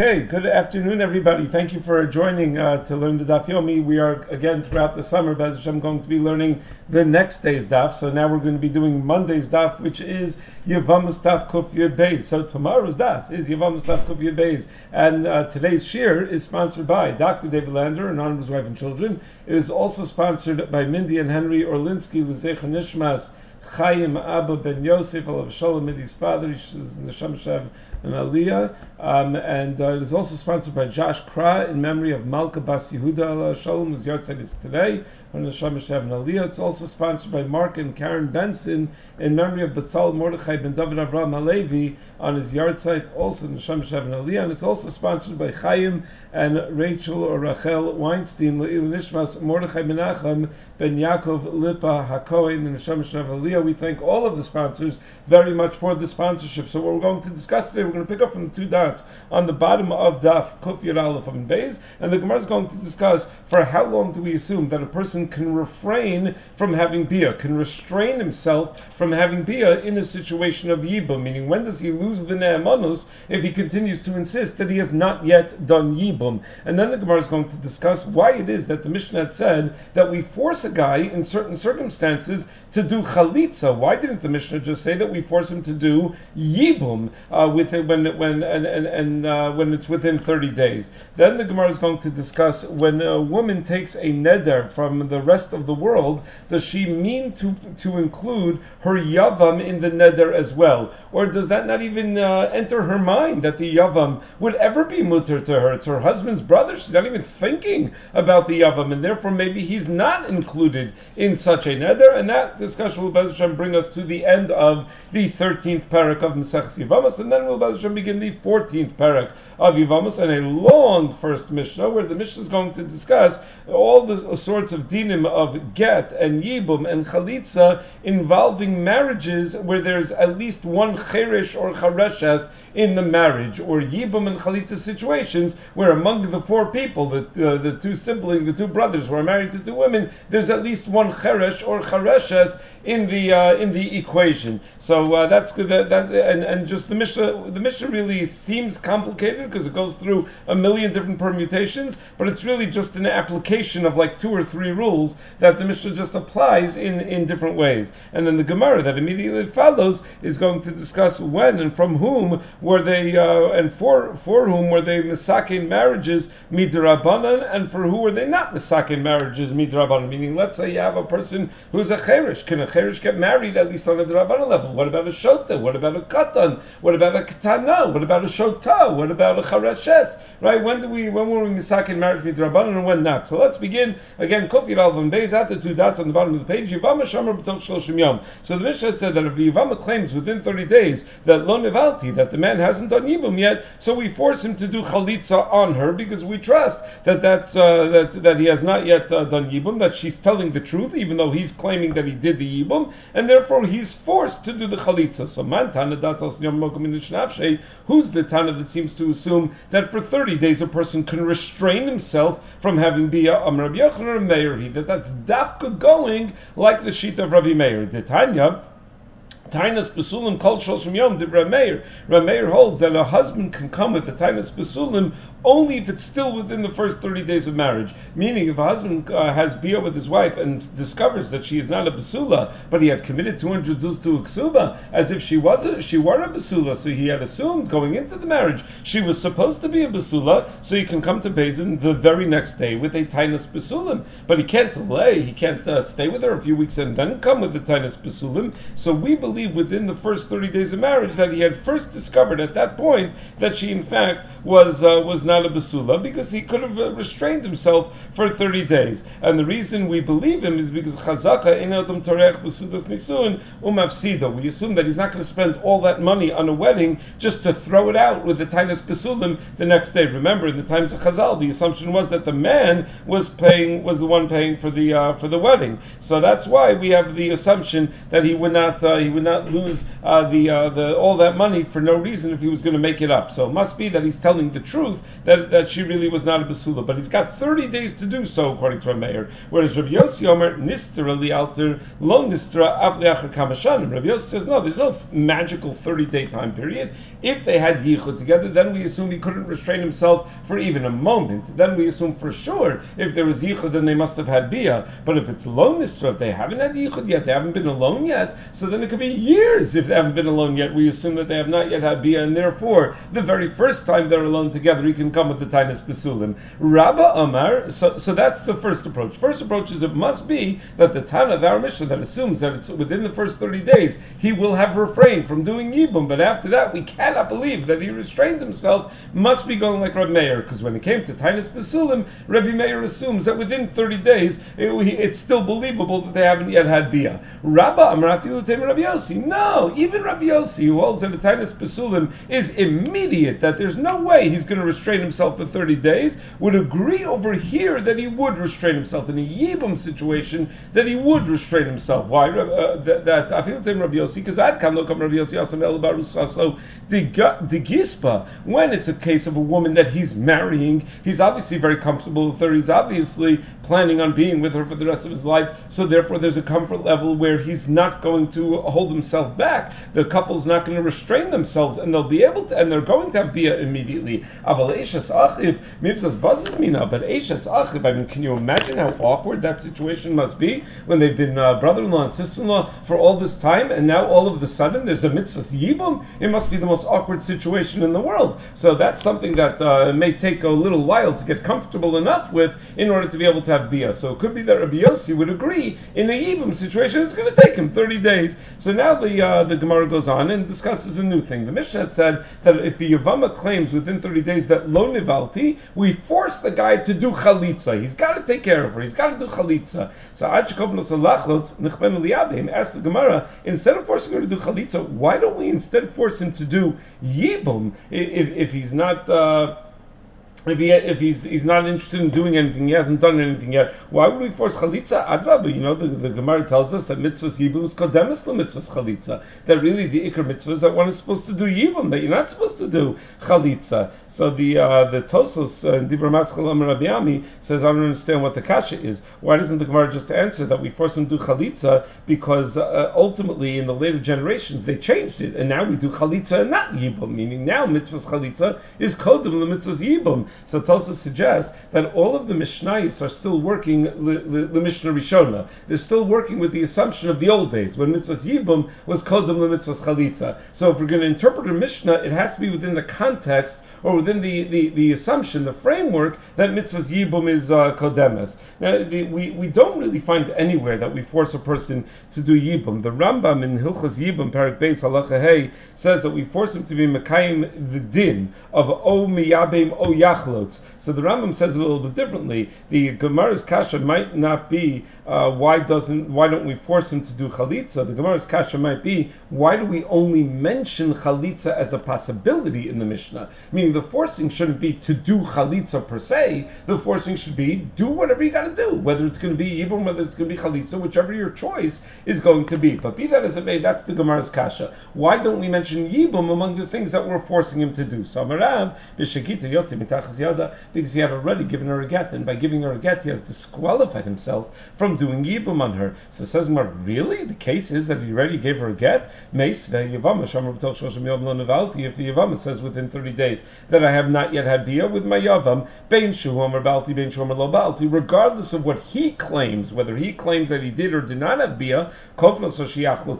Okay, good afternoon, everybody. Thank you for joining uh, to learn the Daf Yomi. We are again throughout the summer, Bez Hashem, going to be learning the next day's Daf. So now we're going to be doing Monday's Daf, which is Yevamos Daf Kuf Yud Beis. So tomorrow's Daf is Yevamos Daf Kuf Yud Beis, and uh, today's Shir is sponsored by Dr. David Lander and on his wife and children. It is also sponsored by Mindy and Henry Orlinsky, Lezecha Nishmas. Chaim Abba Ben Yosef Alav Shalom his father, Nesham Shav and Aliyah, um, and uh, it is also sponsored by Josh Kra in memory of Malka Bas Yehuda Alav Shalom, whose yard is today, on Shav and Aliyah. It's also sponsored by Mark and Karen Benson in memory of Batzal Mordechai Ben David Avram Halevi on his yard site, also Nesham Shav and Aliyah, and it's also sponsored by Chaim and Rachel or Rachel Weinstein, Nishmas Mordechai Menachem Ben Yaakov Lipa Hakohen, the Nesham Shav Aliyah we thank all of the sponsors very much for the sponsorship. So what we're going to discuss today, we're going to pick up from the two dots on the bottom of Daf Kuf Yud Aleph and Beis, and the Gemara is going to discuss for how long do we assume that a person can refrain from having bia, can restrain himself from having bia in a situation of yibum, meaning when does he lose the ne'emanus if he continues to insist that he has not yet done yibum. And then the Gemara is going to discuss why it is that the Mishnah said that we force a guy in certain circumstances to do chalit chalitza. Why didn't the Mishnah just say that we force him to do yibum uh, with it when when and and, and uh, when it's within thirty days? Then the Gemara is going to discuss when a woman takes a neder from the rest of the world, does she mean to to include her yavam in the neder as well, or does that not even uh, enter her mind that the yavam would ever be mutter to her? It's her husband's brother. She's not even thinking about the yavam, and therefore maybe he's not included in such a neder. And that discussion will bring us to the end of the 13th parak of Mesech Yivamos, and then we'll Hashem begin the 14th parak of Yivamos, and a long first Mishnah, where the Mishnah is going to discuss all the sorts of dinim of get and yibum and chalitza involving marriages where there's at least one cheresh or chareshes in the marriage, or yibum and chalitza situations where among the four people, the, uh, the two siblings, the two brothers who are married to two women, there's at least one cheresh or chareshes in the uh, in the equation. So uh, that's good. That, that, and, and just the Mishnah, the Mishnah really seems complicated because it goes through a million different permutations, but it's really just an application of like two or three rules that the Mishnah just applies in, in different ways. And then the Gemara that immediately follows is going to discuss when and from whom were they uh, and for for whom were they misakin marriages midrabanan and for who were they not misakin marriages midrabanan. Meaning, let's say you have a person who's a cherish. Can a cherish get married at least on a Drabbana level? What about a Shota? What about a Katan? What about a Katana? What about a Shota? What about a Chareshes? Right? When do we when were we misakin marriage with Drabbana and when not? So let's begin again. Kofi On the bottom of the page. Shamar Shloshim Yom. So the Mishnah said that if the Yivama claims within 30 days that Lo Nevalti, that the man hasn't done Yibum yet, so we force him to do Chalitza on her because we trust that that's uh, that that he has not yet uh, done Yibum, that she's telling the truth, even though he's claiming that he did the Yibum, and therefore he's forced to do the chalitza. So man Tana datos who's the Tana that seems to assume that for 30 days a person can restrain himself from having bia am Rabbi Yochanan Meir, that that's dafka going like the sheet of Rabbi Meir. The Tanya, Tainas Basulim called Shoshim Yom Div Rameir. Rameir holds that a husband can come with the Tainas Basulim only if it's still within the first 30 days of marriage. Meaning, if a husband uh, has beer with his wife and discovers that she is not a Basula, but he had committed 200 zuz to a Ksuba, as if she was a, she were a Basula, so he had assumed going into the marriage she was supposed to be a Basula, so he can come to Beis Din the very next day with a Tainas Basulim. But he can't delay, he can't uh, stay with her a few weeks and then come with the Tainas Basulim. So we believe believe within the first 30 days of marriage that he had first discovered at that point that she in fact was uh, was not a basula because he could have restrained himself for 30 days. And the reason we believe him is because chazaka in adam tarech basudas nisun umafsida. We assume that he's not going to spend all that money on a wedding just to throw it out with the tiniest basulim the next day. Remember, in the times of Chazal, the assumption was that the man was paying was the one paying for the uh, for the wedding. So that's why we have the assumption that he would not uh, he would would not lose uh, the uh, the all that money for no reason if he was going to make it up. So it must be that he's telling the truth that, that she really was not a basula. But he's got 30 days to do so, according to a mayor. Whereas Rabbi Yossi Omer nistra li alter lo nistra avliacher kamashanim. Rabbi Yossi says no, there's no magical 30 day time period. If they had yichud together, then we assume he couldn't restrain himself for even a moment. Then we assume for sure if there was yichud, then they must have had bia. But if it's lo nistra, if they haven't had yichud yet, they haven't been alone yet, so then it could be years if they haven't been alone yet. We assume that they have not yet had bia, and therefore the very first time they're alone together, he can come with the Tainus Besulim. Rabba Amar, so, so that's the first approach. First approach is it must be that the Tana of our Mishnah that assumes that it's within the first 30 days, he will have refrained from doing Yibum, but after that, we cannot believe that he restrained himself, must be going like Rabbi Meir, because when it came to Tainus Besulim, Rabbi Meir assumes that within 30 days, it, it's still believable that they haven't yet had Bia. Rabba Amar Rabbi Yossi, no, even Rabbi Yossi, who holds that the Tainus Besulim is immediate, that there's no way he's going to restrain himself for 30 days, would agree over here that he would restrain himself in a Yibam situation, that he would restrain himself. Why? Uh, that to Rabbi Yossi, because I'd come look Rabbi Yossi Asam El Barusa. So the Gispa, when it's a case of a woman that he's marrying, he's obviously very comfortable with her. He's obviously planning on being with her for the rest of his life. So therefore, there's a comfort level where he's not going to hold himself back. The couple's not going to restrain themselves, and they'll be able to, and they're going to have bia immediately. Aval Eishas Achiv, Mivzas Bazis Mina, but Eishas Achiv, I mean, can you imagine how awkward that situation must be when they've been uh, brother in law and sister in law for all this time, and now all of a sudden there's a mitzvah yibum? It must be the most awkward situation in the world. So that's something that uh, may take a little while to get comfortable enough with in order to be able to have bia. So it could be that Rabbi Yossi would agree in a yibum situation, it's going to take him 30 days. So now the uh, the Gemara goes on and discusses a new thing. The Mishnah said that if the Yavama claims within 30 days that lo nivalti, we force the guy to do chalitza. He's got to take care of her. He's got to do chalitza. So asked the Gemara, instead of forcing her to do chalitza, why don't we instead force him to do yibum if, if he's not... Uh, if he if he's he's not interested in doing anything, he hasn't done anything yet. Why would we force chalitza? Adraba, you know the, the Gemara tells us that mitzvahs yibum is kodemis mitzvahs chalitza. That really the ikr mitzvahs that one is supposed to do yibum, that you're not supposed to do chalitza. So the uh, the Tosos uh, Dibra Maschal Rabbi Ami says I don't understand what the kasha is. Why doesn't the Gemara just answer that we force him to do chalitza because uh, ultimately in the later generations they changed it and now we do chalitza and not yibum, meaning now mitzvahs chalitza is kodem mitzvahs yibum. So Tosa suggests that all of the Mishnayos are still working the Mishnah Rishona. They're still working with the assumption of the old days when mitzvahs yibum was kodem the mitzvahs chalitza. So if we're going to interpret a Mishnah, it has to be within the context or within the, the, the assumption, the framework that mitzvahs yibum is uh, kodemes. Now, the, we, we don't really find anywhere that we force a person to do yibum. The Rambam in Hilchos Yibum, Parak Beis Halacha Hey, says that we force him to be mekayim the din of o miyabim o yachlotz. So the Rambam says it a little bit differently. The Gemara's kasha might not be uh, why doesn't why don't we force him to do chalitza? The Gemara's kasha might be why do we only mention chalitza as a possibility in the Mishnah? The forcing shouldn't be to do chalitza per se. The forcing should be do whatever you got to do, whether it's going to be yibum, whether it's going to be chalitza, whichever your choice is going to be. But be that as it may, that's the Gemara's kasha. Why don't we mention yibum among the things that we're forcing him to do? So Amarav b'shekita yotzi mitachas yada because he had already given her a get, and by giving her a get, he has disqualified himself from doing yibum on her. So says Mar, really? The case is that he already gave her a get? If the Yavama says within 30 days that I have not yet had bia with my Yavam, Bein Shuhom Balti, Bein Shuhom Lo Balti, regardless of what he claims, whether he claims that he did or did not have bia, Kofna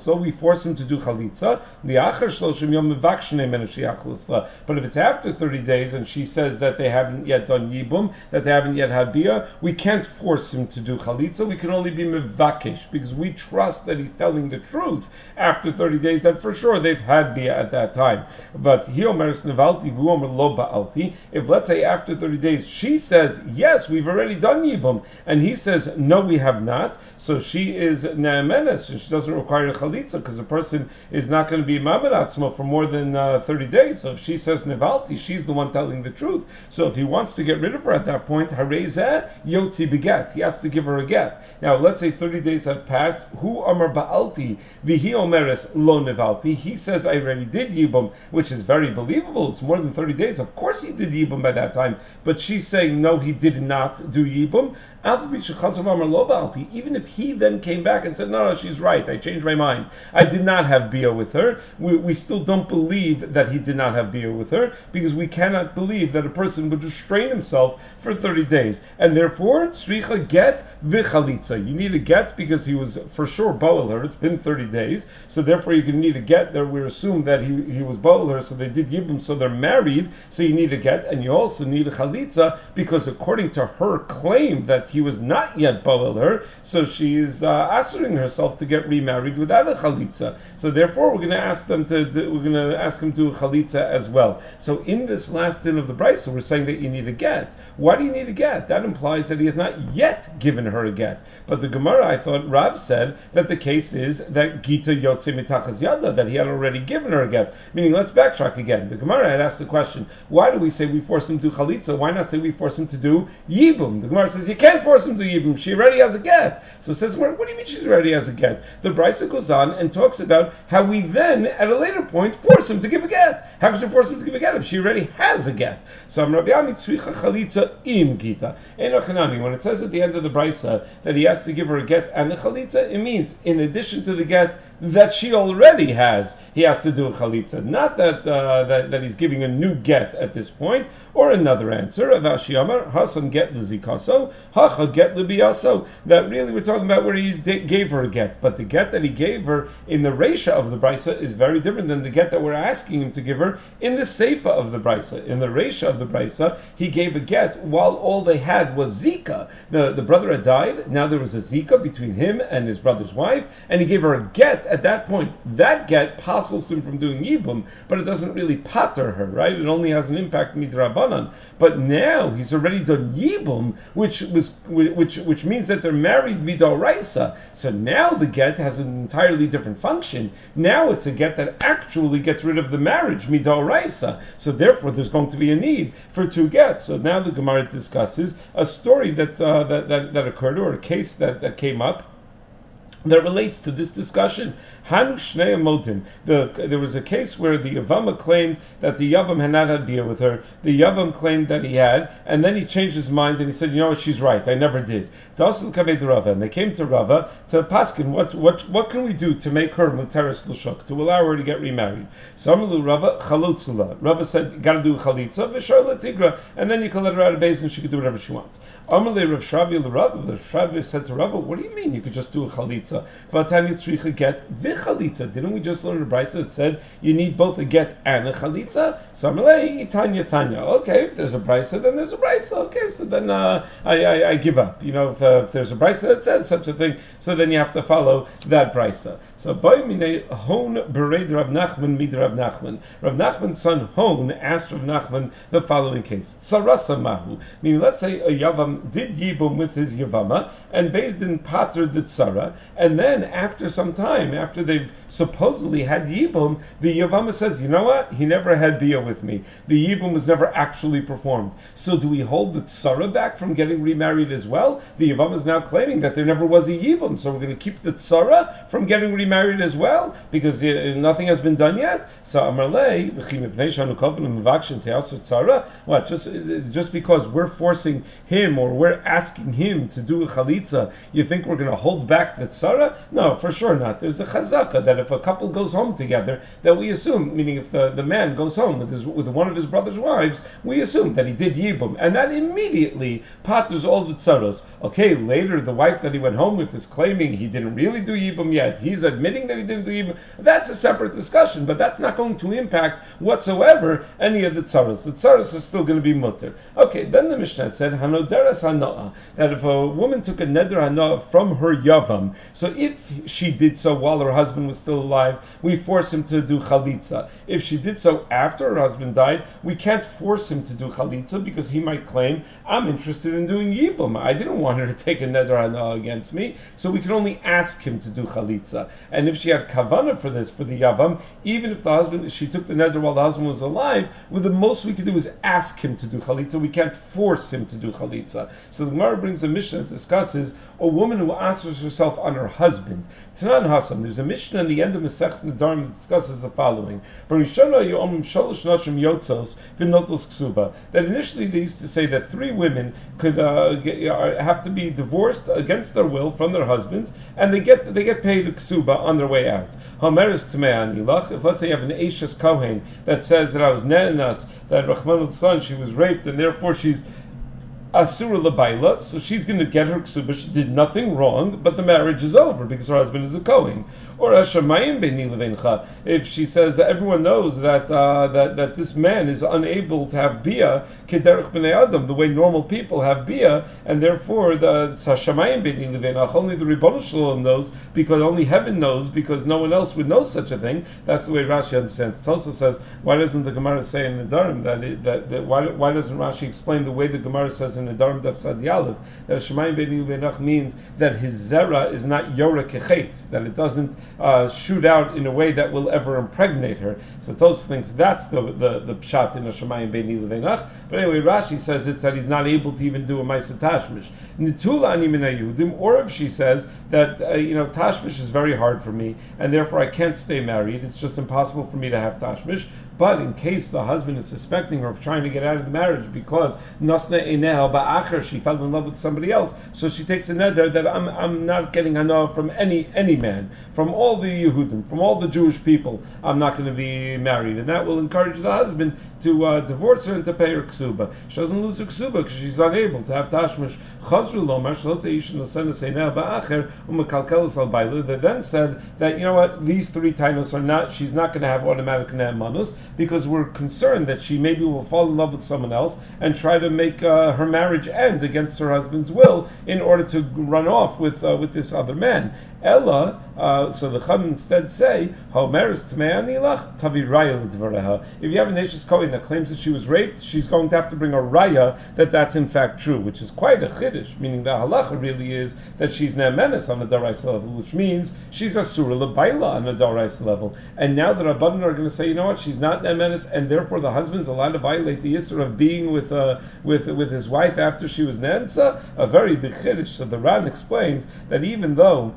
So we force him to do chalitza, but if it's after 30 days and she says that they haven't yet done yibum, that they haven't yet had bia, we can't force him to do chalitza, we can only be mevakesh because we trust that he's telling the truth after 30 days that for sure they've had bia at that time. But he omeres nevalti v'omer lo ba'alti. If let's say after 30 days she says yes, we've already done yibum, and he says no, we have not, so she is ne'emenes and she doesn't require a chalitza because the person is not going to be mamad for more than uh, 30 days. So if she says nevalti, she's the one telling the truth. So if he wants to get rid of her at that point, harezeh yotzi beget. He has to give her a get. Now let's say 30 days have passed. Who amar ba'alti vihi omeres lo nevalti. He says I already did yibum, which is very believable. It's more than 30 days. Of course he did yibum by that time, but she's saying no, he did not do yibum. Even if he then came back and said, no, no, she's right, I changed my mind. I did not have bia with her. We, we still don't believe that he did not have bia with her because we cannot believe that a person would restrain himself for 30 days. And therefore, tzricha get vichalitza. You need a get because he was for sure boel her. It's been 30 days. So therefore, you can need a get. There we assume that he, he was boel her, so they did yibum, so they're married. So you need a get, and you also need a chalitza because according to her claim that he was not yet boel her, so she's uh, answering herself to get remarried without a chalitza. So therefore, we're going to ask them to, to we're going to ask him to a chalitza as well. So in this last din of the brisa, we're saying that you need a get. Why do you need a get? That implies that he has not yet given her a get. But the Gemara, I thought Rav said that the case is that Gita Yotze Mitachas Yada, that he had already given her a get. Meaning, let's backtrack again. The Gemara had asked the question, why do we say we force him to chalitza? Why not say we force him to do yibum? The Gemara says you can't force him to yibum. She already has a get. So says, what do you mean she already has a get? The Brisa goes on and talks about how we then, at a later point, force him to give a get. How could you force him to give a get if she already has a get? So I'm Rabbi Ami Tzricha Chalitza im Gita. When it says at the end of the Brisa that he has to give her a get and a Chalitza, it means in addition to the get that she already has, he has to do a Chalitza. Not that, uh, that, that he's giving a new get at this point, or another answer of Ashiyamar, Hasan get Lizikaso, Hacha get Libiaso. That really we're talking about where he gave her a get. But the get that he gave her in the Resha of the Brisa is very different than the get that we're asking him to give her in the Seifa of the Brisa. In the Resha of the Brisa, he gave a get while all they had was Zika. The, the brother had died, now there was a Zika between him and his brother's wife, and he gave her a get at that point. That get passes him from doing Yibum, but it doesn't really patter her, right? It only has an impact midrabanan. But now he's already done Yibum, which was which which means that they're married midoraisa. So now the get has an entirely different function. Now it's a get that actually gets rid of the marriage midoraisa. So therefore, there's going to be a need for two gets. So now the Gemara discusses a story that uh, that, that that occurred or a case that that came up that relates to this discussion. Hanu Shnei there was a case where the Yavama claimed that the Yavam had not had beer with her. The Yavam claimed that he had, and then he changed his mind and he said, "You know what? She's right. I never did." Rava, and they came to Rava to Paskin. What what what can we do to make her Muteris Lushuk to allow her to get remarried? Samalu Rava Chalutzula. Rava said, "You got to do a chalitza v'sharla tigra, and then you can let her out of base and she can do whatever she wants." Amalei Rav Sherevya Rava. Rav Sherevya said to Rava, "What do you mean you could just do a chalitza? V'atani tzricha get chalitza. Didn't we just learn a brisa that said you need both a get and a chalitza? Samalei itanya tanya. Okay, if there's a brisa, then there's a brisa. Okay, so then uh, I, I, I, give up. You know, if, uh, if, there's a brisa that says such a thing, so then you have to follow that brisa. So boy mine hon bered Rav Nachman mid Rav Nachman. Rav Nachman's son Hon asked Rav Nachman the following case: Sarasa mahu. Meaning, let's say a yavam did yibum with his yavama and based in pater the tzara, and then after some time, after they've supposedly had Yibum, the Yavama says, you know what? He never had Bia with me. The Yibum was never actually performed. So do we hold the Tsara back from getting remarried as well? The Yavama is now claiming that there never was a Yibum. So we're going to keep the Tsara from getting remarried as well because nothing has been done yet. So Amarle, what? Just, just because we're forcing him or we're asking him to do a chalitza, you think we're going to hold back the Tsara? No, for sure not. There's a chazaka that if a couple goes home together, that we assume, meaning if the, the man goes home with his with one of his brother's wives, we assume that he did yibum, and that immediately patters all the tsaros. Okay, later the wife that he went home with is claiming he didn't really do yibum yet. He's admitting that he didn't do yibum. That's a separate discussion, but that's not going to impact whatsoever any of the tsaros. The tsaros is still going to be mutter. Okay, then the Mishnah said hanoderes hanoah that if a woman took a neder from her yavam, so if she did so while her husband was still alive, we force him to do chalitza. If she did so after her husband died, we can't force him to do chalitza because he might claim, I'm interested in doing yibum. I didn't want her to take a neder against me, so we can only ask him to do chalitza. And if she had kavana for this, for the yavam, even if the husband, she took the neder while the husband was alive, with the most we could do is ask him to do chalitza. We can't force him to do chalitza. So the Gemara brings a mission that discusses a woman who answers herself on her husband. Tanan Hasam, there's a mission in the end of Masech Nedarim that discusses the following. That initially they used to say that three women could uh, get, uh, have to be divorced against their will from their husbands, and they get they get paid a ksuba on their way out. If let's say you have an Ashes Kohen that says that I was ne'enas, that Rahman's son, she was raped, and therefore she's Asura Labaila, so she's going to get her ksuba. She did nothing wrong, but the marriage is over because her husband is a Kohen. Or Hashemayim Beini Levencha, if she says that everyone knows that, uh, that that this man is unable to have bia kederich bnei adam, the way normal people have bia, and therefore the Hashemayim Beini Levencha, only the Ribbon Shalom knows because only heaven knows because no one else would know such a thing. That's the way Rashi understands. Tosfos says, why doesn't the Gemara say in Nedarim that, it, that, that why, why doesn't Rashi explain the way the Gemara says in Nedarim Daf Sad Yalev, that Shemayim Beini Benach means that his zera is not Yora Kechetz, that it doesn't uh, shoot out in a way that will ever impregnate her. So Tos thinks that's the the, the pshat in Shemayim Beini Levenach. But anyway, Rashi says it's that he's not able to even do a Maisa Tashmish. Nitula Ani Yudim, or if she says that uh, you know Tashmish is very hard for me, and therefore I can't stay married. It's just impossible for me to have Tashmish. But in case the husband is suspecting her of trying to get out of the marriage because Nasna Eineh Ba'acher, she fell in love with somebody else, so she takes a neder that I'm, I'm not getting hana from any any man, from all the Yehudim, from all the Jewish people, I'm not going to be married. And that will encourage the husband to uh, divorce her and to pay her ksuba. She doesn't lose her ksuba because she's unable to have tashmish. Chazru lomar shalotayish nasena seinah ba'acher umakalkelis al. They then said that, you know what, these three tainos are not, she's not going to have automatic ne'emanus because we're concerned that she maybe will fall in love with someone else and try to make uh, her marriage end against her husband's will in order to run off with uh, with this other man. Ella, uh, so the Chum instead say, Homeris Tmeanilach Tavi Raya If you have a Nashis Kohen that claims that she was raped, she's going to have to bring a raya that that's in fact true, which is quite a chiddush, meaning the halacha really is that she's Nemenis on the Darais level, which means she's a Surah Labaila on the Darais level. And now the Rabbanan are going to say, you know what, she's not Nemenis, and therefore the husband's allowed to violate the Yisr of being with uh, with with his wife after she was Nansa, a very big chiddush. So the Ran explains that even though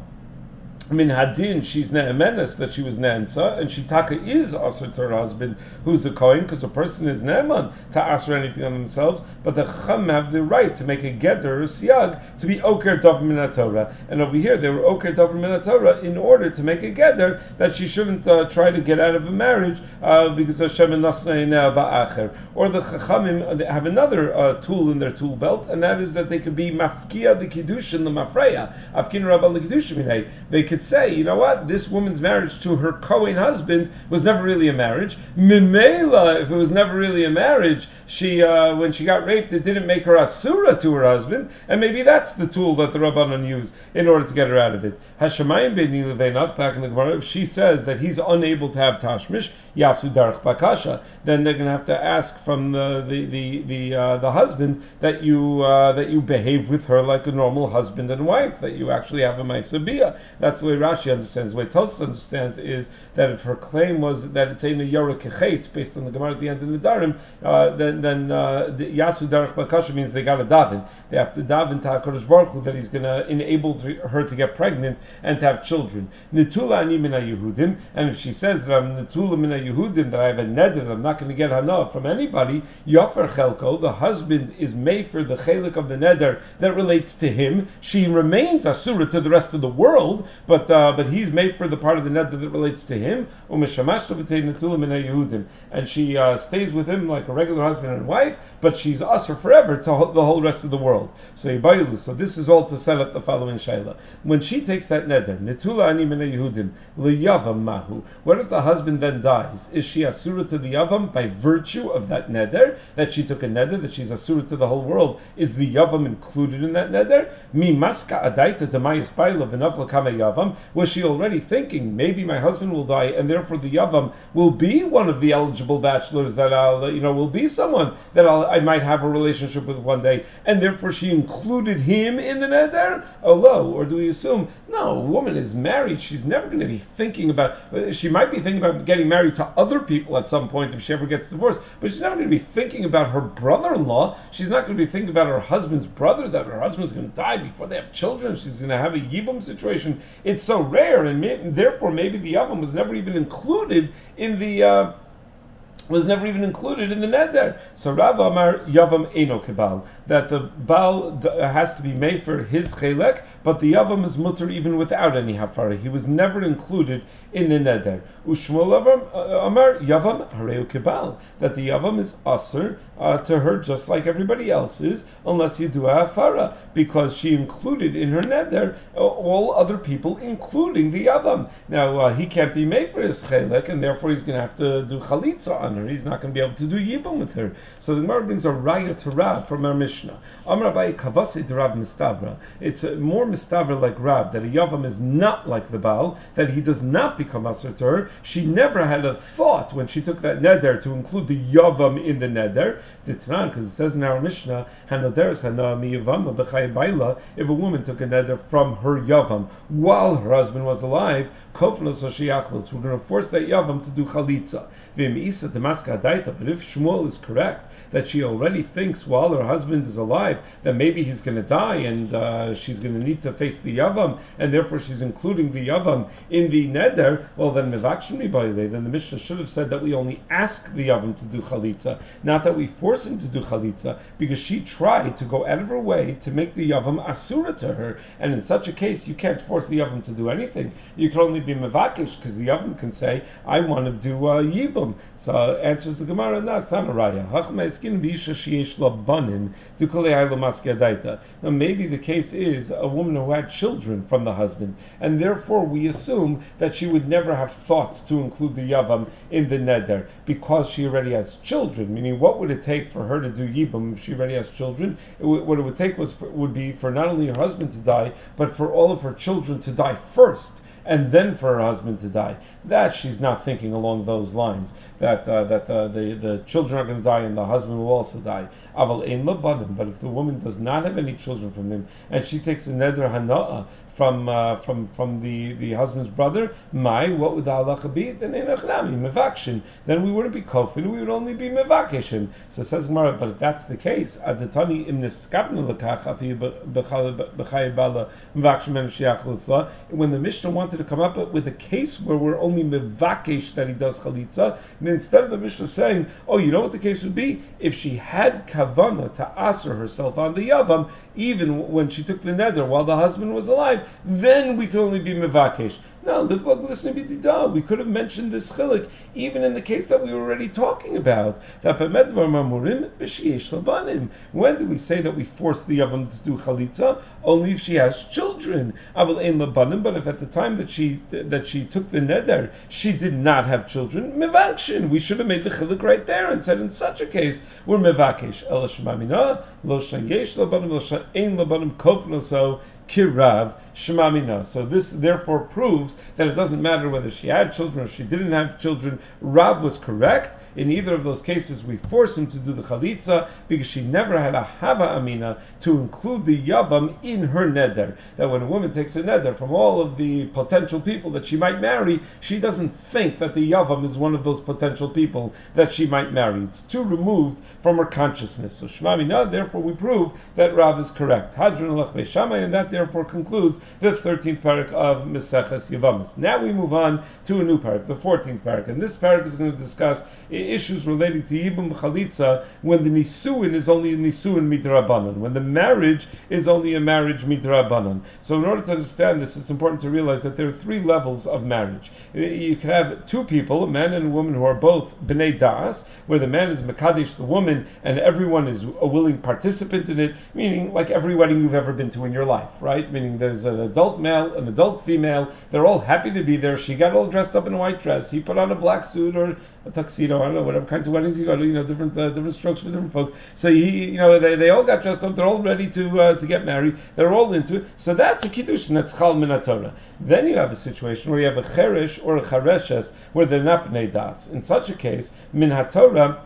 min hadin she's ne'emenes that she was ne'ensa, and she taka is asr to her husband who's a kohen because a person is ne'eman to asr anything on themselves, but the chum have the right to make a geder or siag to be oker min Torah, and over here they were oker min Torah in order to make a geder that she shouldn't uh, try to get out of a marriage uh, because Hashem ba'acher. Or the chachamim have another uh, tool in their tool belt, and that is that they could be mafkia the kiddushin the mafreya afkin rabban the kiddushin they could say, you know what, this woman's marriage to her Kohen husband was never really a marriage. Mimela, if it was never really a marriage, she uh, when she got raped, it didn't make her asura to her husband, and maybe that's the tool that the Rabbanon use in order to get her out of it. Hashemayim ben Levenach, back in the Gemara, if she says that he's unable to have tashmish, yasu darach bakasha, then they're going to have to ask from the the the the, uh, the husband that you uh, that you behave with her like a normal husband and wife, that you actually have a ma'isabiyah. That's the way Rashi understands. The way Tosus understands is that if her claim was that it's a Yora Kechet, based on the Gemara at the end of the Darim, uh, then then uh, Yasu Darach Bakasha means they got to daven. They have to daven to HaKadosh Baruch Hu that he's going to enable her to get pregnant and to have children. Nitula ani mina Yehudim, and if she says that I'm Nitula mina Yehudim, that I have a neder, I'm not going to get hana from anybody, Yofer Chelko, the husband is made for the chelik of the neder that relates to him. She remains asura to the rest of the world, but but uh, but he's made for the part of the neder that relates to him. And she uh, stays with him like a regular husband and wife, but she's usher forever to the whole rest of the world. So So this is all to set up the following shaila. When she takes that neder, mahu. What if the husband then dies? Is she asura to the yavam by virtue of that neder that she took a neder that she's asura to the whole world? Is the yavam included in that neder? Mi maska adaita demayis. Was she already thinking maybe my husband will die and therefore the yavam will be one of the eligible bachelors that I'll you know will be someone that I'll, I might have a relationship with one day, and therefore she included him in the neder? Oh, or do we assume no? A woman is married; she's never going to be thinking about. She might be thinking about getting married to other people at some point if she ever gets divorced, but she's never going to be thinking about her brother-in-law. She's not going to be thinking about her husband's brother that her husband's going to die before they have children. She's going to have a yibum situation. So rare, and may, therefore maybe the yavam was never even included in the. Uh, was never even included in the neder. So Rav Amar Yavam Eno Kibal, that the Baal has to be made for his chelek, but the Yavam is mutter even without any hafara. He was never included in the neder. Ushmuel uh, Amar Yavam Hareu Kibal, that the Yavam is aser uh, to her just like everybody else is, unless you do a hafara, because she included in her neder uh, all other people, including the Yavam. Now uh, he can't be made for his chelek, and therefore he's going to have to do chalitza on her. He's not going to be able to do yibum with her. So the Gemara brings a raya to Rav from our Mishnah. Amar Abaye kavasi to Rav mistavra. It's more mistavra like Rav that a yavam is not like the Baal, that he does not become aser to her. She never had a thought when she took that neder to include the yavam in the neder. Because it says in our Mishnah, Hanoderes Hanami Yavama B'chay Baila, if a woman took a neder from her yavam while her husband was alive, We're going to force that yavam to do chalitza. But if Shmuel is correct that she already thinks while her husband is alive that maybe he's going to die and uh, she's going to need to face the yavam, and therefore she's including the yavam in the neder, well then mivakshim then the Mishnah should have said that we only ask the yavam to do chalitza, not that we force him to do chalitza, because she tried to go out of her way to make the yavam asura to her, and in such a case you can't force the yavam to do anything. You can only be mevakish because the yavam can say, I want to do uh, yibum. So answers the Gemara, no, it's not a raya. Now maybe the case is a woman who had children from the husband, and therefore we assume that she would never have thought to include the yavam in the neder because she already has children. Meaning, what would it take for her to do yibum if she already has children? It what it would take was for, would be for not only her husband to die, but for all of her children to die first and then for her husband to die. That she's not thinking along those lines. That uh, that uh, the the children are going to die and the husband will also die. Aval ein But if the woman does not have any children from him and she takes a neder hana'a from uh, from from the, the husband's brother, my what would the halacha be? Then mevakshin. Then we wouldn't be kofin. We would only be mevakishin. So says Gemara. But if that's the case, adatani im neskavna lekach afi mevakshin When the Mishnah wanted wanted to come up with a case where we're only mevakesh that he does chalitza, and instead of the Mishnah saying, "Oh, you know what the case would be if she had kavana to aser herself on the yavam, even when she took the neder while the husband was alive, then we could only be mevakesh." No, we could have mentioned this chilik even in the case that we were already talking about. That when do we say that we force the yavam to do chalitza? Only if she has children. But if at the time that she that she took the neder, she did not have children, mevakshin. We should have made the chilik right there and said in such a case we're mevakish. lo shayesh labanim lo sha'ein labanim kofno so kirav shemamina. So this therefore proves that it doesn't matter whether she had children or she didn't have children. Rav was correct. In either of those cases, we force him to do the chalitza because she never had a hava amina to include the yavam in her neder. That when a woman takes a neder from all of the potential people that she might marry, she doesn't think that the yavam is one of those potential people that she might marry. It's too removed from her consciousness. So shmamina, therefore, we prove that Rav is correct. Hadron and that therefore concludes the 13th parak of Meseches Yavam. Yevamis. Now we move on to a new parak, the 14th parak, and this parak is going to discuss issues relating to Yibum Chalitza when the Nisuin is only a Nisuin midrabanan, when the marriage is only a marriage midrabanan. So in order to understand this, it's important to realize that there are three levels of marriage. You can have two people, a man and a woman, who are both bnei das, where the man is mekadesh the woman, and everyone is a willing participant in it, meaning like every wedding you've ever been to in your life, right? Meaning there's an adult male, an adult female, they're all happy to be there. She got all dressed up in a white dress, he put on a black suit or a tuxedo, I don't know, whatever kinds of weddings you go to, you know, different uh, different strokes for different folks. So he, you know, they, they all got dressed up, they're all ready to uh, to get married, they're all into it. So that's a kiddush, and that's chal min Torah. Then you have a situation where you have a cheresh or a chareshes where they're not bnei das. In such a case, min Torah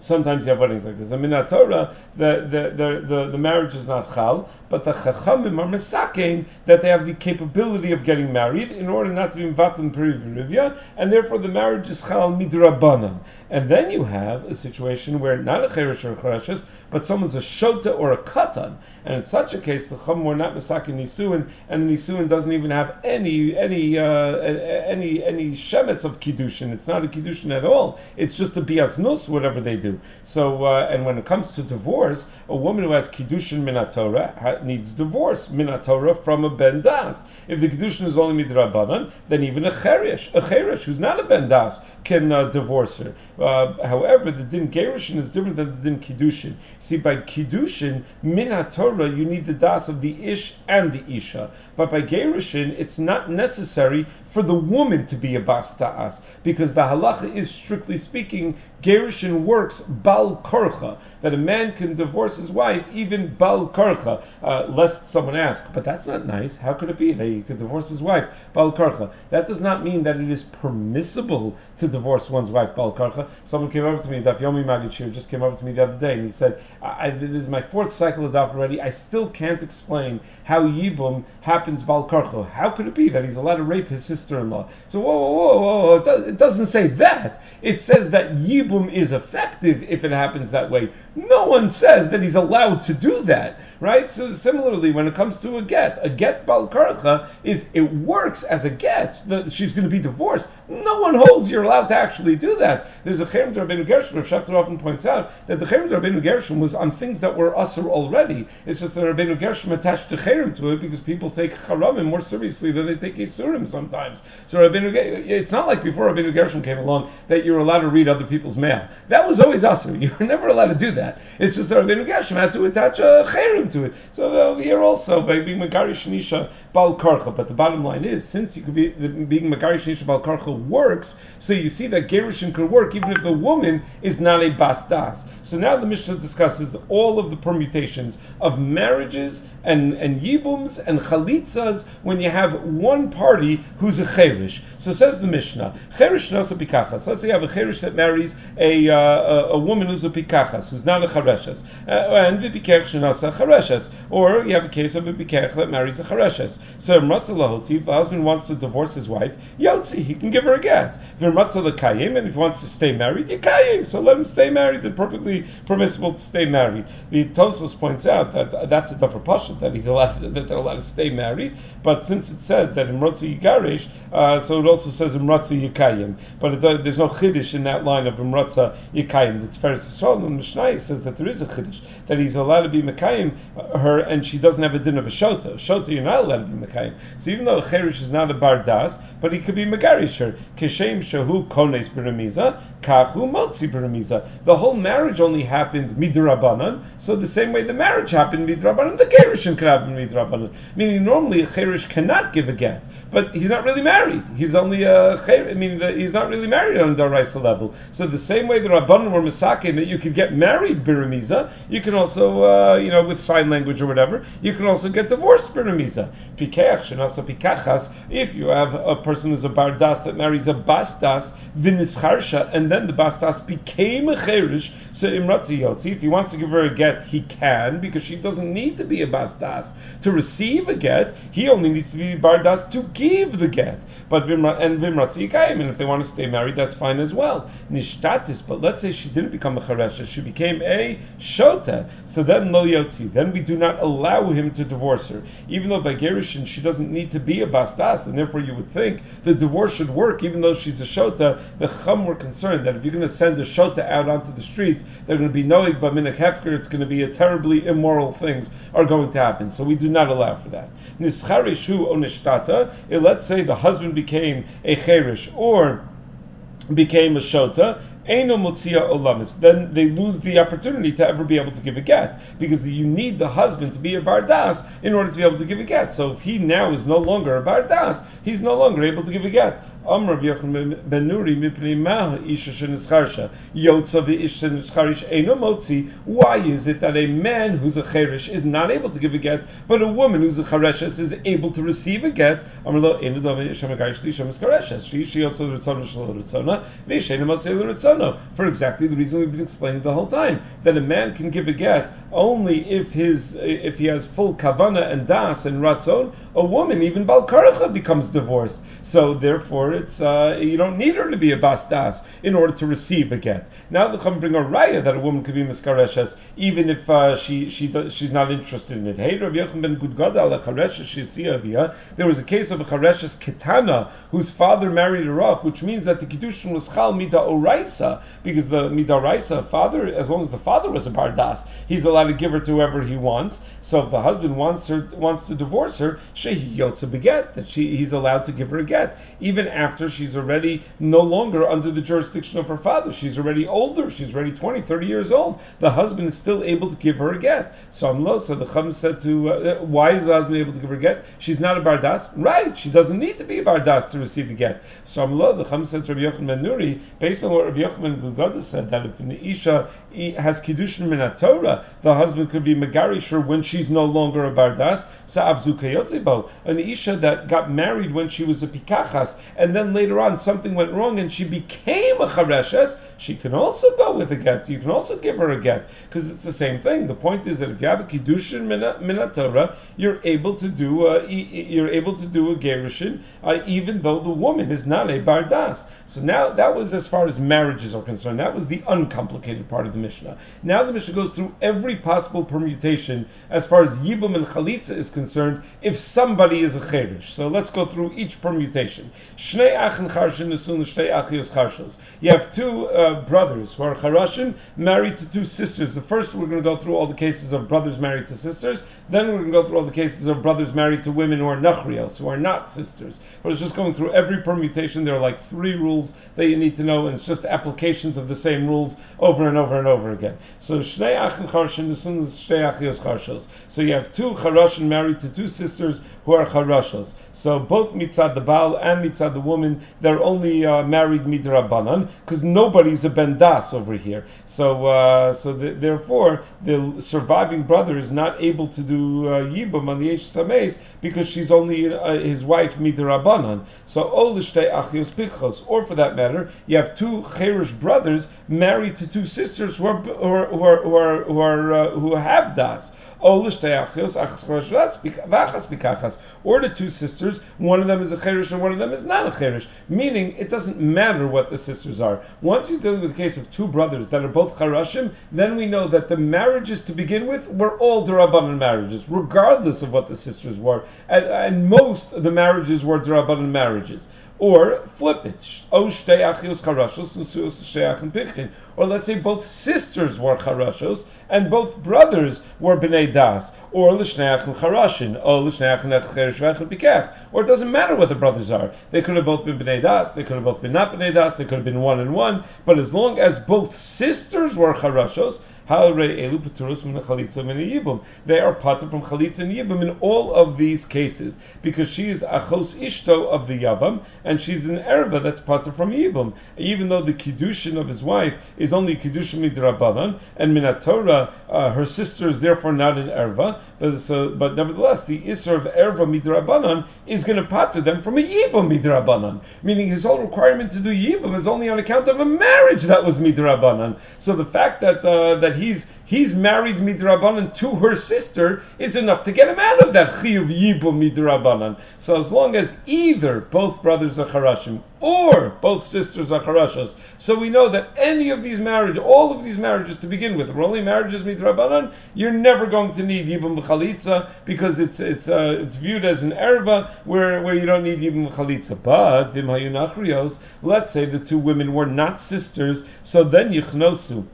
sometimes you have weddings like this. I mean, Torah, the, the, the, the, marriage is not chal, but the chachamim are misakein that they have the capability of getting married in order not to be mvatim perivirivya, and therefore the marriage is chal midrabanan. And then you have a situation where not a cheresh or a but someone's a shota or a katan, and in such a case the chum were not misakein nisuin, and the nisuin doesn't even have any any uh, any any shemets of kiddushin. It's not a kiddushin at all. It's just a biasnus, whatever they do do. So, uh, and when it comes to divorce, a woman who has kiddushin minatora needs divorce minatora from a ben das. If the kiddushin is only midrabanan, then even a cheresh, a cheresh who's not a ben das, can uh, divorce her. Uh, however, the din gerushin is different than the din kiddushin. See, by kiddushin minatora, you need the das of the ish and the isha, but by gerushin, it's not necessary for the woman to be a bas das because the halacha is strictly speaking gerushin works bal korcha, that a man can divorce his wife even bal korcha, uh, lest someone ask, but that's not nice. How could it be that he could divorce his wife bal korcha? That does not mean that it is permissible to divorce one's wife bal korcha. Someone came over to me, Daf Yomi Magid just came over to me the other day, and he said, I, "This is my fourth cycle of Daf already. I still can't explain how yibum happens bal korcha. How could it be that he's allowed to rape his sister-in-law?" So whoa, whoa, whoa, whoa! It doesn't say that. It says that yibum is effective if it happens that way. No one says that he's allowed to do that, right? So similarly, when it comes to a get, a get balkarcha is it works as a get. The, she's going to be divorced. No one holds you're allowed to actually do that. There's a cherem to Rabbeinu Gershom. Rav often points out that the cherem to Rabbeinu Gershom was on things that were usher already. It's just that Rabbeinu Gershom attached the cherem to it because people take charamim more seriously than they take yisurim sometimes. So Rabbeinu, it's not like before Rabbeinu Gershom came along that you're allowed to read other people's That was always asr. You were never allowed to do that. It's just that Rabbeinu Gershom had to attach a cherem to it. So uh, here also, by being Megari Shanisha Bal Karcha. But the bottom line is, since you could be being Megari Shanisha Bal Karcha works, so you see that Gerushin could work even if the woman is not a bastas. So now the Mishnah discusses all of the permutations of marriages and, and Yibums and Chalitzas when you have one party who's a Cherish. So says the Mishnah, Cherish Nasa Pikachas. Let's say you have a Cherish that marries a, uh, a, a woman who's a Pikachas, who's not a Chareshes. Uh, and Vipikech Shanasa Chareshes. Or you have a case of a Pikech that marries a Chareshes. So Mratzah if the husband wants to divorce his wife, Yotzi, he can give her a get. Kayim, and if he wants to stay married, Yikayim. So let him stay married. They're perfectly permissible to stay married. The Tosos points out that that's a tougher pasha that he's allowed to, that they're allowed to stay married. But since it says that Imrotzi Yigarish, uh, so it also says Imrotzi Yikayim. But uh, there's no chiddush in that line of Imrotza Yikayim. It's Feres Yisrael. And Mishnah says that there is a chiddush that he's allowed to be Mekayim uh, her, and she doesn't have a din of a shota. Shota, you're not allowed to be Mekayim. So even though a cherish is not a bardas, but he could be Megarish her. Keshem shahu kones biramiza, kachu motzi biramiza. The whole marriage only happened midrabanan. So the same way the marriage happened midrabanan, the Gerushin could happen midrabanan. Meaning normally a cherish cannot give a get, but he's not really married. He's only a. I mean, the, he's not really married on a daraisa level. So the same way the rabbanon were misakin that you could get married biramiza, you can also, uh, you know, with sign language or whatever, you can also get divorced biramiza. Pikeach also pikachas if you have a person who's a bardas that marries a bastas vinischarsha, and then the bastas became a cherish. So imratzi yotzi, if he wants to give her a get, he can because she doesn't need to be a bastas to receive a get. He only needs to be bardas to give the get. But and vimratzi yikayim, and if they want to stay married, that's fine as well. Nishtatis, but let's say she didn't become a charesha, she became a shota. So then lo yotzi, then we do not allow him to divorce her, even though by gerushin she doesn't need to be a bastas, and therefore you would think the divorce should work, even though she's a shota. The chum were concerned that if you're going to send a shota out onto the streets, they're going to be knowing but minik hefker. It's going to be a terribly immoral things are going to happen. So we do not allow for that. Nischarishu onishtata. Let's say the husband became a cherish or became a shota, Eino Mutzia Olamis, then they lose the opportunity to ever be able to give a get because you need the husband to be a bardas in order to be able to give a get. So if he now is no longer a bardas, he's no longer able to give a get. Amr ben Nuri mipnei isha shenischarsha yotza v'isha nischarish eno motzi. Why is it that a man who's a cherish is not able to give a get, but a woman who's a chareshes is able to receive a get? Amr lo dom isha lisha miskareshes. She v'isha motzei l'ritzona. For exactly the reason we've been explaining the whole time that a man can give a get only if his if he has full kavana and das and ratzon. A woman, even balkaracha, becomes divorced. So therefore it's uh, you don't need her to be a basdas in order to receive a get. Now the Chum bring a raya that a woman could be miskareshes even if uh, she she she's not interested in it. Hey, Rav Yochanan ben Gudgada chareshes There was a case of a chareshes ketana whose father married her off, which means that the kiddushin was chal mida oraisa because the mida oraisa father, as long as the father was a bardas, he's allowed to give her to whoever he wants. So if the husband wants her wants to divorce her, shehi yotza beget that she he's allowed to give her a get even after she's already no longer under the jurisdiction of her father. She's already older. She's already 20, 30 years old. The husband is still able to give her a get. So Amlo, so the Chum said to, uh, why is the husband able to give her a get? She's not a bardas. Right, she doesn't need to be a bardas to receive a get. So Amlo, the Chum said to Rabbi Yochanan ben Nuri, based on what Rabbi Yochanan ben Gudgada said, that if an Isha has Kiddushin min Torah, the husband could be Megarisher when she's no longer a bardas. Sa'avzu kayotzebo. An Isha that got married when she was a pikachas, and then later on something went wrong and she became a chareshes, she can also go with a get. You can also give her a get because it's the same thing. The point is that if you have a kiddushin minatora, you're able to do a, you're able to do a gerushin uh, even though the woman is not a bardas. So now that was as far as marriages are concerned. That was the uncomplicated part of the Mishnah. Now the Mishnah goes through every possible permutation as far as yibum and chalitza is concerned. If somebody is a cherish, so let's go through each permutation. You have two uh, brothers who are charashim married to two sisters. The first we're going to go through all the cases of brothers married to sisters. Then we're going to go through all the cases of brothers married to women who are nachrios, who are not sisters. But it's just going through every permutation. There are like three rules that you need to know, and it's just applications of the same rules over and over and over again. So shnei achin charashim shnei achios charshos. So you have two charashim married to two sisters who are. So both mitzad the baal and mitzad the woman, they're only uh, married midrabanan because nobody's a bendas over here. So uh, so the, therefore the surviving brother is not able to do uh, yibum on the H sameis because she's only uh, his wife midrabanan. So olishte achios pichos, or for that matter, you have two cherish brothers married to two sisters who are who are who are, who, are, who, are, uh, who have das. Oh, or the two sisters, one of them is a cherish and one of them is not a cherish. Meaning, it doesn't matter what the sisters are. Once you're dealing with the case of two brothers that are both charashim, then we know that the marriages to begin with were all derabanan marriages, regardless of what the sisters were. And, most of the marriages were derabanan marriages. Or flip it. Oh, or let's say both sisters were charashos and both brothers were bnei das. Or l'shneach charashin. Or l'shneach pikech. Or it doesn't matter what the brothers are. They could have both been bnei das. They could have both been not bnei das. They could have been one and one. But as long as both sisters were charashos, they are pater from chalitza and yibum in all of these cases because she is achos ishto of the yavam and she's an erva that's pater from yibum. Even though the kiddushin of his wife is only kiddushin midrabanan and minatora, uh, her sister is therefore not an erva. But so, but nevertheless, the isser of erva midrabanan is going to pater them from a yibum midrabanan, meaning his whole requirement to do yibum is only on account of a marriage that was midrabanan. So the fact that uh, that he's he's married midrabanan to her sister is enough to get him out of that chiyuv yibum midrabanan. So as long as either both brothers are charashim or both sisters are charashos, so we know that any of these marriages, all of these marriages to begin with, were only marriages midrabanan. You're never going to need yibum chalitza because it's it's uh, it's viewed as an erva where where you don't need yibum chalitza. But v'im Hayunachrios, let's say the two women were not sisters, so then yichnosu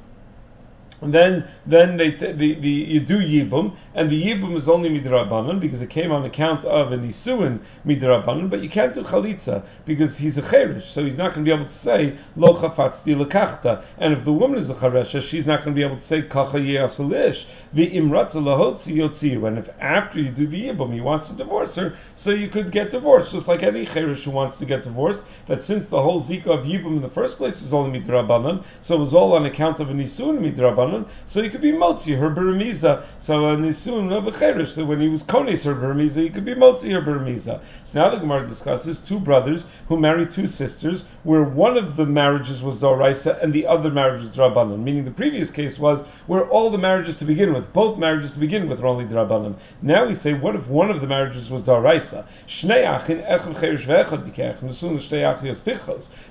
then then they t- the, the you do yibum, and the yibum is only midrabanan because it came on account of an isuin midrabanan, but you can't do chalitza because he's a cherish, so he's not going to be able to say lo chafatzti lekachta, and if the woman is a charesha, she's not going to be able to say kacha yeasalish the imratza lahotzi yotziu, and if after you do the yibum he wants to divorce her, so you could get divorced just like any cherish who wants to get divorced. That since the whole zika of yibum in the first place is only midrabanan, so it was all on account of an isuin midrabanan so he could be motzi her beremiza. So uh, nisun of a cherish. So when he was kones her beremiza, he could be motzi her beremiza. So now the Gemara discusses two brothers who married two sisters, where one of the marriages was doraisa and the other marriage was drabanan. Meaning the previous case was where all the marriages to begin with, both marriages to begin with, were only drabanan. Now we say, what if one of the marriages was doraisa?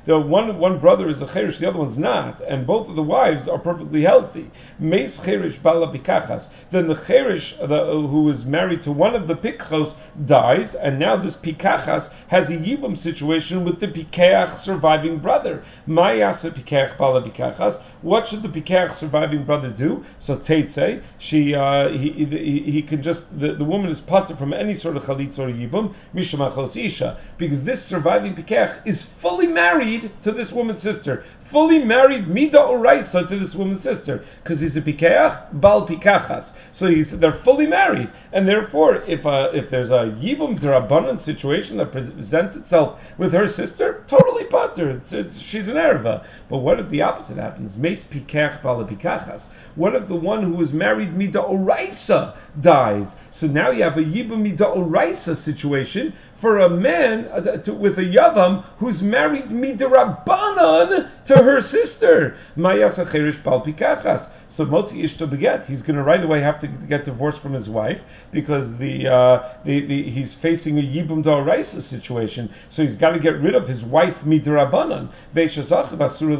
The one one brother is a cherish, the other one's not, and both of the wives are perfectly healthy. Meis Cherish Bala Pikachas. Then the Cherish, the, who is married to one of the Pikchos, dies, and now this Pikachas has a Yibam situation with the Pikeach surviving brother. Mayasa Pikeach Bala Pikachas. What should the Pikeach surviving brother do? So Teitze, she, uh, he, he, he, can just, the, the woman is putter from any sort of Chalitz or Yibam, Mishamachos Isha, because this surviving Pikeach is fully married to this woman's sister, fully married Mida Oraisa to this woman's sister because he's a pikeach bal pikachas. So he's they're fully married, and therefore, if uh, if there's a yibum drabanan situation that presents itself with her sister, totally pater. It's, it's, she's an erva. But what if the opposite happens? Meis pikach bal pikachas. What if the one who was married mida oraisa dies? So now you have a yibum mida oraisa situation for a man uh, to, with a yavam who's married midirabanan to her sister. So motzi ishto beget. He's going to right away have to get divorced from his wife because the, uh, the, the he's facing a yibum da'oraisa situation. So he's got to get rid of his wife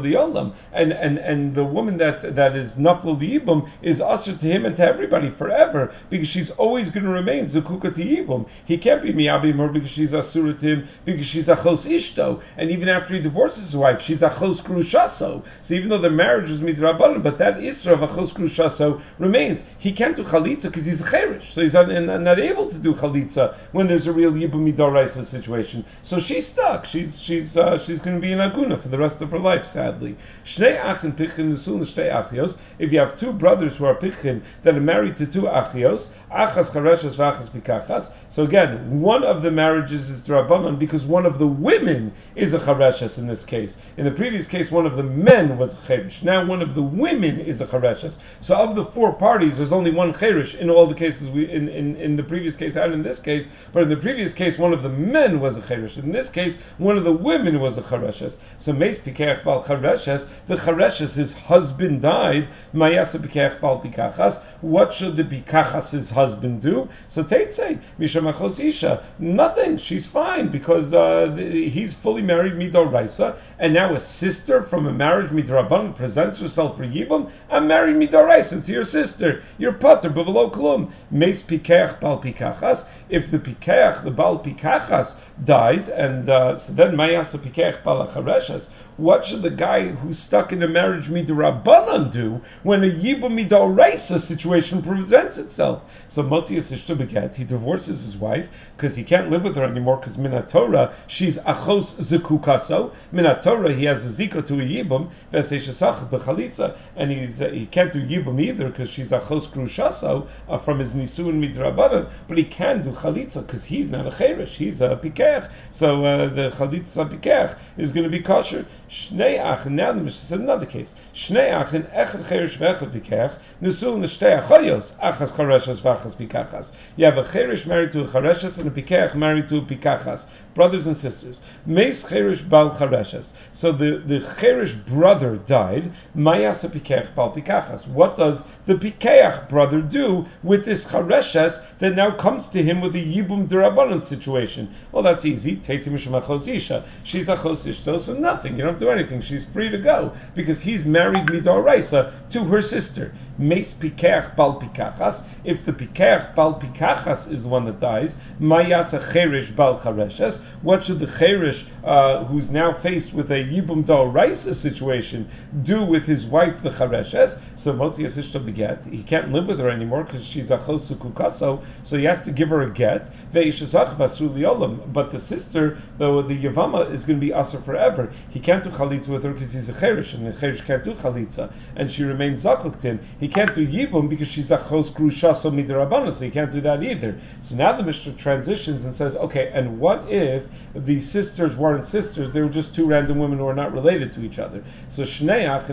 liolam. And and and the woman that that is naflo yibum is usher to him and to everybody forever because she's always going to remain zukuka to yibum. He can't be miyabim her because she's asura to him because she's a chos ishto, and even after he divorces his wife, she's achos krushaso. So even though the marriage was midrabanan, but that isra of achos krushaso remains. He can't do chalitza because he's a cherish, so he's not, not, able to do chalitza when there's a real yibum midoraisa situation. So she's stuck. She's she's uh, she's going to be in aguna for the rest of her life, sadly. Shnei achin shnei achios. If you have two brothers who are pichin that are married to two achios, achas chareshas v'achas pikachas. So again, one of the marriages marriages is drabanan because one of the women is a chareshes in this case. In the previous case, one of the men was a cheresh. Now one of the women is a chareshes. So of the four parties, there's only one cheresh in all the cases we in, in, in the previous case and in this case. But in the previous case, one of the men was a cheresh. In this case, one of the women was a chareshes. So meis pikeach bal chareshes, the chareshes, his husband died. Mayasa pikeach bal pikachas. What should the pikachas' husband do? So say mishamachos isha, nothing she's fine because uh, the, he's fully married midor raisa, and now a sister from a marriage midrabban presents herself for yibam. I'm married midor raisa to your sister. You're pater b'velo klum. Meis pikech bal pikachas. If the pikech, the bal pikachas dies, and uh, so then mayasa pikech bal achareshas. What should the guy who's stuck in a marriage midrabbanan do when a yibam midoraisa situation presents itself? So Motzi Yisishta beget, he divorces his wife because he can't live with her anymore because Minatora, she's achos zekukaso. Minatora, he has a zika to a yibam, veseshasach bechalitza, and he's uh, he can't do yibam either because she's achos krushaso uh, from his nisuin midrabbanan, but he can do chalitza because he's not a cherish, he's a pikech. So uh, the chalitza pikech is going to be kosher. Shnei ach, now the Mishnah said another case. Shnei achin echad cherish v'echad bikech, nisul n'shtei achayos, achas chareshas v'achas pikachas. You have a cherish married to a chareshas and a pikech married to a pikachas. Brothers and sisters. Meis cherish bal chareshas. So the, the cherish brother died, mayasa pikeach bal pikachas. What does the pikeach brother do with this chareshes that now comes to him with a yibum derabanan situation? Well, that's easy. She's a chosishto, so nothing. You don't do anything. She's free to go because he's married midoraisa to her sister. Meis pikeach bal pikachas. If the pikeach bal pikachas is the one that dies, mayasa cherish bal chareshes. What should the cherish, uh, who's now faced with a yibum doraisa situation, do with his wife the chareshes? So motzi asishta beget. He can't live with her anymore because she's a chosukukaso. So he has to give her a get. But the sister, though the yavama, is going to be asa forever. He can't do chalitza with her because he's a cherish, and the cherish can't do chalitza, and she remains zakuk. He can't do yibum because she's a chos grushaso midirabana, so he can't do that either. So now the Mishnah transitions and says, okay, and what if the sisters weren't sisters? They were just two random women who are not related to each other. So shneach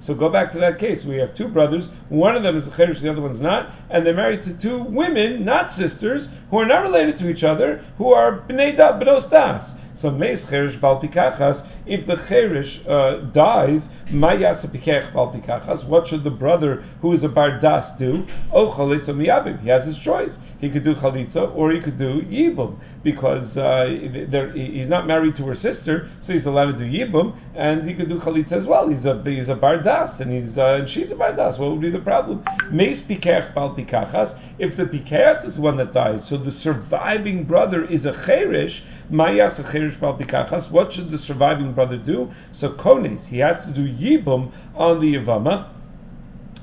So go back to that case. We have two brothers. One of them is a cherish, the other one's not, and they're married to two women, not sisters, who are not related to each other, who are bnei bnos das. So meis cherish bal pikachas. If the cherish uh, dies, mayasa pikech bal pikachas. What should the brother who is a bar das do? Oh chalitza miyabim. He has his choice. He could do chalitza or he could do yibum because uh, he's not married to her sister, so he's allowed to do yibum, and he could do chalitza as well. He's a he's a bar das, and he's uh, and she's a bar das. What would be the problem? Meis pikech bal pikachas. If the pikech is one that dies, so the surviving brother is a cherish. Mayasa cherish what should the surviving brother do? So kones, he has to do yibum on the yavama,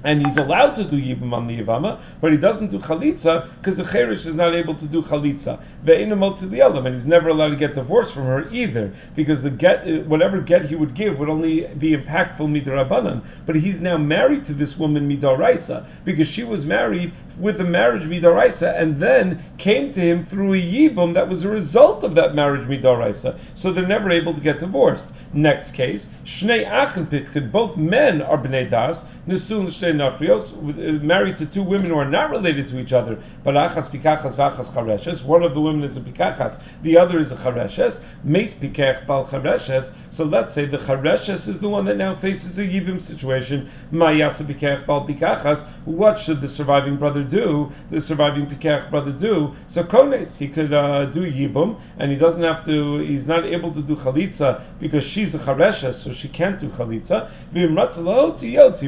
and he's allowed to do yibum on the yavama, but he doesn't do chalitza because the cherish is not able to do chalitza. And he's never allowed to get divorced from her either, because the get, uh, whatever get he would give would only be impactful midarabanan. But he's now married to this woman midaraisa because she was married with a marriage midaraisa, and then came to him through a yibum that was a result of that marriage midaraisa. So they're never able to get divorced. Next case, shnei achin pitchid, both men are bnei das, nisun nachrios, uh, married to two women who are not related to each other, but achas pikachas v'achas chareshes. One of the women is a pikachas, the other is a chareshes. Meis pikach bal chareshes. So let's say the chareshes is the one that now faces a yibum situation. Mayasa pikach bal pikachas. What should the surviving brother do? The surviving pikach brother do? So kones, he could uh, do yibum, and he doesn't have to. He's not able to do chalitza because she's a chareshes, so she can't do chalitza.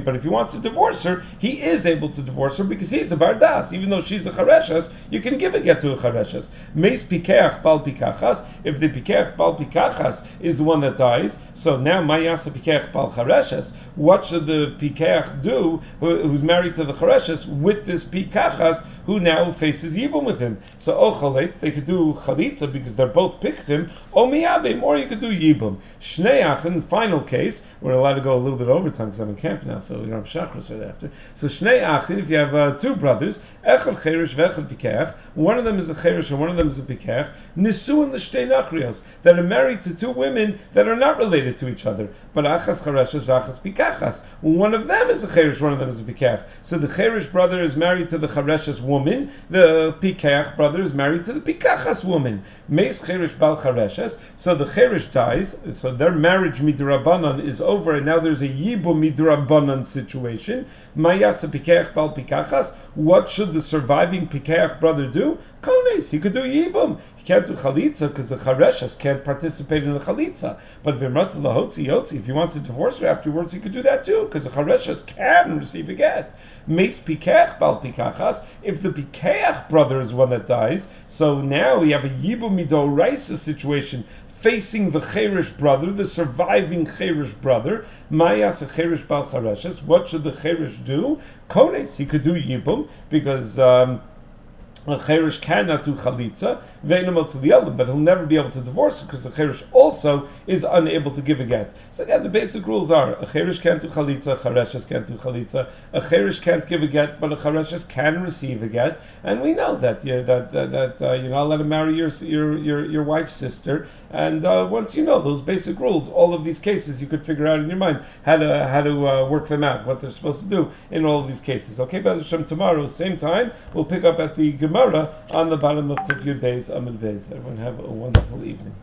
But if he wants to divorce her, he is able to divorce her because he's a bardas. Even though she's a chareshes, you can give a get to a chareshes. Meis pikeach bal pikachas. If the pikeach bal pikachas is the one that dies, so now mayasa pikeach bal chareshes. What should the pikeach do, who's married to the chareshes, with this pikachas who now faces yibum with him? So ochalet, they could do chalitza because they're both pikchim, or miyabim, or you could do yibum. Shneach, final case, we're allowed to go a little bit overtime because I'm in camp now, so we don't have chakras right after. So shnei achin, if you have uh, two brothers, echad cherish vechad pikech, one of them is a cherish and one of them is a pikech, nisu and the nachrios, that are married to two women that are not related to each other, but achas chereshes vachas pikechas. One of them is a cherish, one of them is a pikech. So the cherish brother is married to the chereshes woman, the pikech brother is married to the pikechas woman. Meis cherish bal chereshes, so the cherish dies, so their marriage midrabanan is over, and now there's a yibu midrabanan situation. Mayasa pikeach bal pikachas. What should the surviving pikeach brother do? Kones. He could do yibum. He can't do chalitza because the chareshes can't participate in the chalitza. But v'imratz lahotzi yotzi. If he wants to divorce her afterwards, he could do that too because the chareshes can receive a get. Meis pikeach bal pikachas. If the pikeach brother is one that dies, so now we have a yibum midoraisa situation facing the Cherish brother, the surviving Cherish brother, Mayas a Cherish Bal. What should the Cherish do? Kones, he could do Yibum, because um, a cherish cannot do chalitza, but he'll never be able to divorce because the cherish also is unable to give a get. So again, the basic rules are a cherish can't do chalitza, chereshes can't do chalitza, a cherish can't give a get, but a chereshes can receive a get, and we know that yeah, that that, that uh, you're not allowed to marry your your your, your wife's sister, and uh, once you know those basic rules, all of these cases you could figure out in your mind how to how to uh, work them out, what they're supposed to do in all of these cases. Okay, Bez Hashem, tomorrow, same time, we'll pick up at the Gemara Gemara on the bottom of Kufyud Beis Amud Beis. Everyone have a wonderful evening.